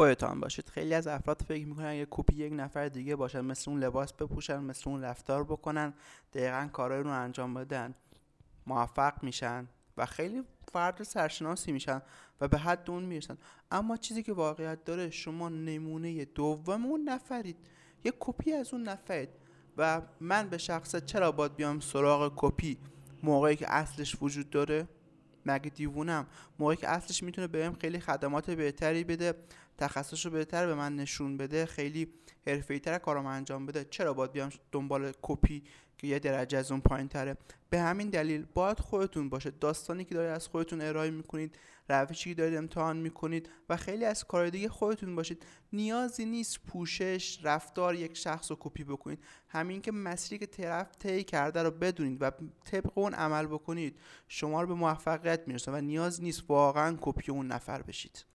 خودتان باشید. خیلی از افراد فکر می‌کنن یه کپی یک نفر دیگه باشن مثل اون لباس بپوشن مثل اون رفتار بکنن. دقیقا کارهای رو انجام بدن موفق میشن و خیلی فرد سرشناسی میشن و به حد اون می‌رسن. اما چیزی که واقعیت داره شما نمونه دوم اون نفرید. یه کپی از اون نفرید. و من به شخصه چرا باید بیام سراغ کپی موقعی که اصلش وجود داره مگه دیوونم؟ موقعی که اصلش می‌تونه بهم خیلی خدمات بهتری بده تخصص رو بهتر به من نشون بده خیلی حرفه‌ای‌تر کارم انجام بده چرا باید بیام دنبال کپی که یه درجه از اون پایین تره؟ به همین دلیل باید خودتون باشه داستانی که دارید از خودتون ارائه می‌کنید روشی که دارید امتحان می‌کنید و خیلی از کار دیگه خودتون باشید. نیازی نیست پوشش رفتار یک شخص رو کپی بکنید. همین که مسیری که طرف طی کرده رو بدونید و طبق اون عمل بکنید شما رو به موفقیت می‌رسه و نیاز نیست واقعا کپی اون نفر بشید.